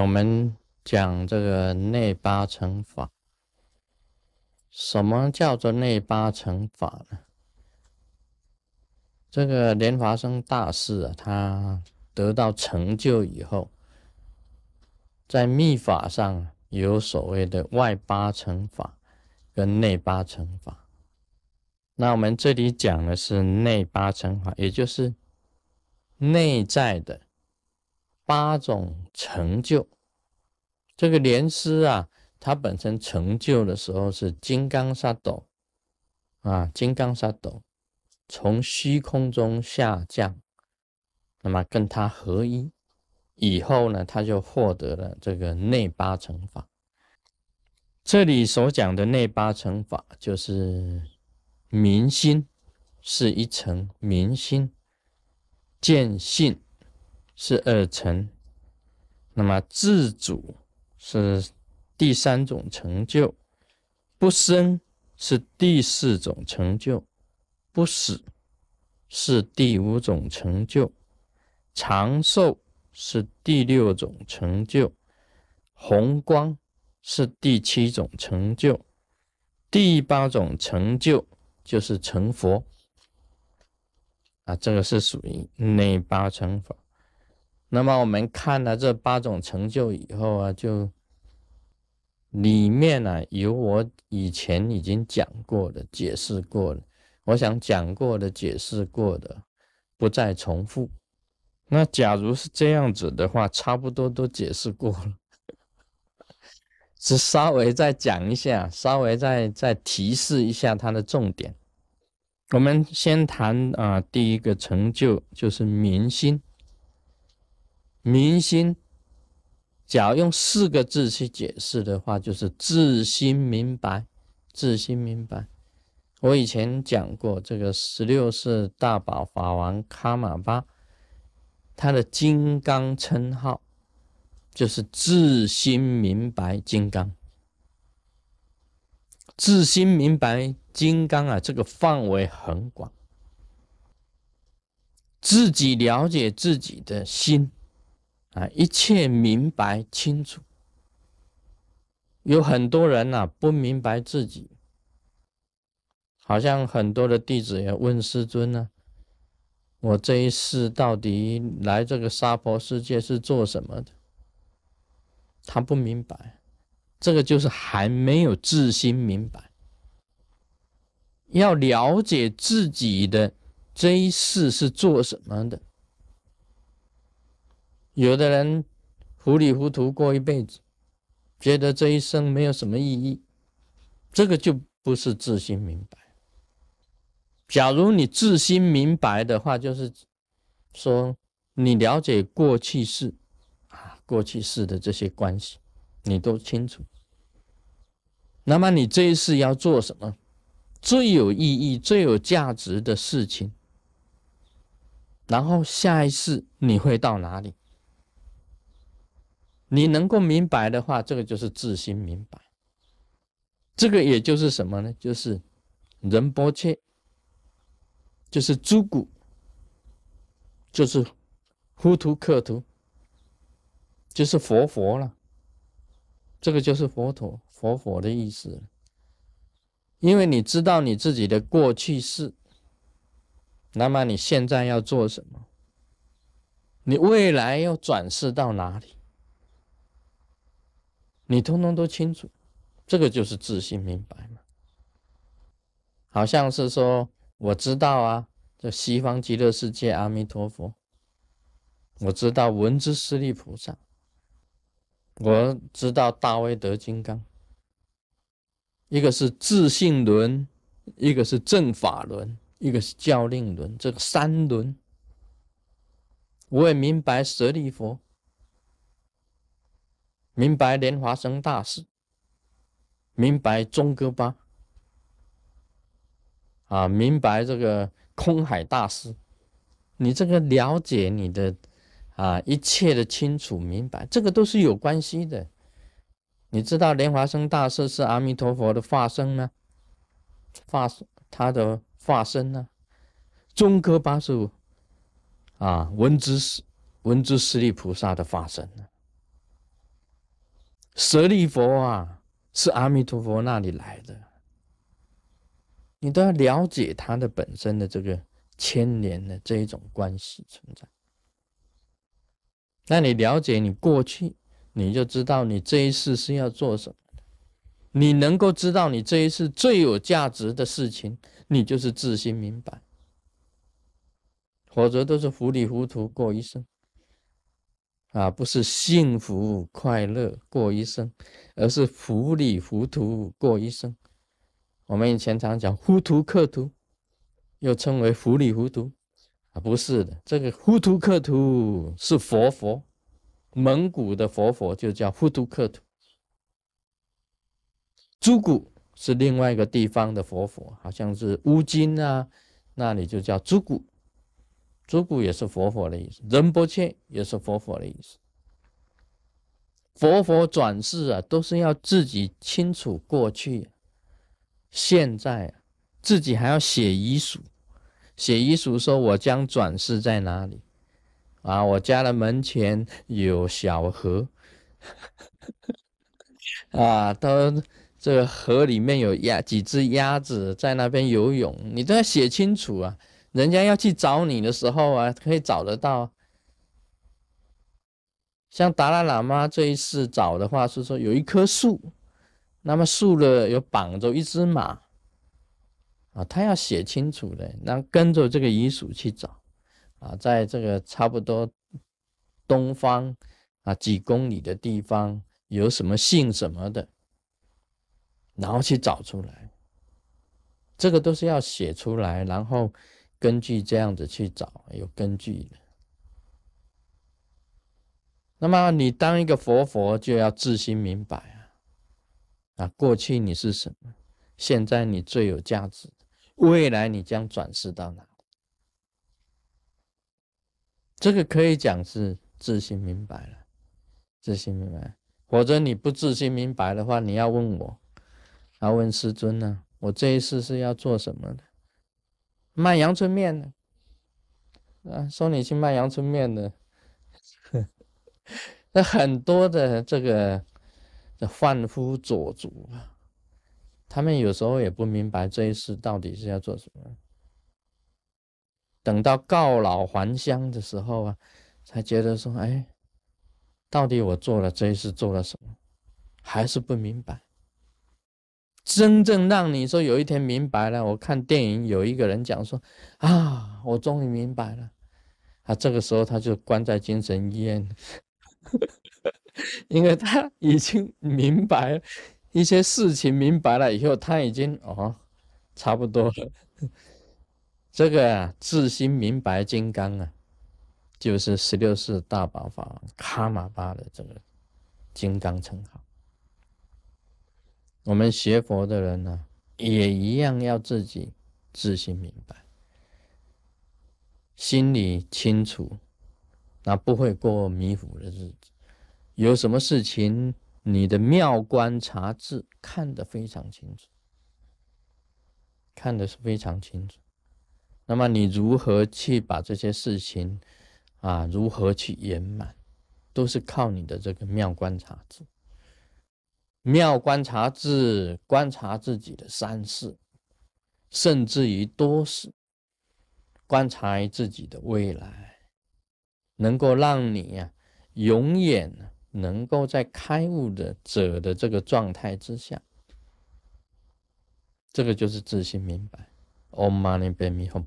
我们讲这个内八乘法，什么叫做内八乘法呢？这个莲华生大师啊，他得到成就以后，在密法上有所谓的外八乘法跟内八乘法。那我们这里讲的是内八乘法，也就是内在的八种成就。这个莲师啊，他本身成就的时候是金刚萨埵啊，金刚萨埵。从虚空中下降，那么跟他合一以后呢，他就获得了这个内八乘法。这里所讲的内八乘法，就是明心是一层，明心见性是二层，那么自主是第三种成就，不生是第四种成就。不死是第五种成就，长寿是第六种成就，红光是第七种成就，第八种成就就是成佛。啊，这个是属于内八成法。那么我们看了这八种成就以后啊，就里面呢有我以前已经讲过的、解释过的。我想讲过的、解释过的，不再重复。那假如是这样子的话，差不多都解释过了，只稍微再讲一下，稍微再再提示一下它的重点。我们先谈啊，第一个成就就是明心。明心，假如用四个字去解释的话，就是自心明白，自心明白。我以前讲过，这个十六世大宝法王卡玛巴，他的金刚称号就是自心明白金刚。自心明白金刚啊，这个范围很广，自己了解自己的心啊，一切明白清楚。有很多人呐，不明白自己。好像很多的弟子也问师尊呢：“我这一世到底来这个娑婆世界是做什么的？”他不明白，这个就是还没有自心明白。要了解自己的这一世是做什么的。有的人糊里糊涂过一辈子，觉得这一生没有什么意义，这个就不是自心明白。假如你自心明白的话，就是说你了解过去式啊，过去式的这些关系，你都清楚。那么你这一世要做什么最有意义、最有价值的事情？然后下一世你会到哪里？你能够明白的话，这个就是自心明白。这个也就是什么呢？就是仁波切。就是诸古，就是呼图克图，就是佛佛了。这个就是佛陀佛佛的意思。因为你知道你自己的过去式，那么你现在要做什么？你未来要转世到哪里？你通通都清楚。这个就是自信明白嘛。好像是说。我知道啊，这西方极乐世界阿弥陀佛，我知道文殊师利菩萨，我知道大威德金刚，一个是自信轮，一个是正法轮，一个是教令轮，这个三轮，我也明白舍利佛，明白莲华生大师，明白宗哥巴。啊，明白这个空海大师，你这个了解你的啊一切的清楚明白，这个都是有关系的。你知道莲华生大师是阿弥陀佛的化身呢，化他的化身呢，中科八十五啊文殊师文殊师利菩萨的化身呢，舍利佛啊，是阿弥陀佛那里来的，你都要了解它的本身的这个牵连的这一种关系存在。那你了解你过去，你就知道你这一世是要做什么你能够知道你这一世最有价值的事情，你就是自心明白，否则都是糊里糊涂过一生。啊，不是幸福快乐过一生，而是糊里糊涂过一生。我们以前常讲糊涂克图，又称为糊里糊涂啊，不是的，这个糊涂克图是佛佛，蒙古的佛佛就叫糊涂克图。朱古是另外一个地方的佛佛，好像是乌金啊，那里就叫朱古。诸古也是佛佛的意思，仁波切也是佛佛的意思。佛佛转世啊，都是要自己清楚过去、现在，自己还要写遗书，写遗书说我将转世在哪里啊？我家的门前有小河，啊，都这个河里面有鸭几只鸭子在那边游泳，你都要写清楚啊。人家要去找你的时候啊，可以找得到。像达赖喇嘛这一次找的话，是说有一棵树，那么树了有绑着一只马，啊，他要写清楚的，那跟着这个遗属去找，啊，在这个差不多东方啊几公里的地方有什么姓什么的，然后去找出来，这个都是要写出来，然后。根据这样子去找，有根据的。那么你当一个佛佛，就要自心明白啊！啊，过去你是什么？现在你最有价值，未来你将转世到哪？这个可以讲是自心明白了，自心明白。否则你不自心明白的话，你要问我，要问师尊呢？我这一世是要做什么的？卖阳春面的，啊，说你去卖阳春面的，那很多的这个的贩夫走卒啊，他们有时候也不明白这一世到底是要做什么，等到告老还乡的时候啊，才觉得说，哎，到底我做了这一世做了什么，还是不明白。真正让你说有一天明白了，我看电影有一个人讲说啊，我终于明白了，啊，这个时候他就关在精神医院，因为他已经明白一些事情，明白了以后他已经哦，差不多了。这个啊，自心明白金刚啊，就是十六世大宝法王卡玛巴的这个金刚称号。我们学佛的人呢，也一样要自己自心明白，心里清楚，那不会过迷糊的日子。有什么事情，你的妙观察智看得非常清楚，看的是非常清楚。那么你如何去把这些事情啊，如何去圆满，都是靠你的这个妙观察智。妙观察智，观察自己的三世，甚至于多世，观察自己的未来，能够让你呀，永远能够在开悟的者的这个状态之下，这个就是自信明白。Om Mani Padme Hum。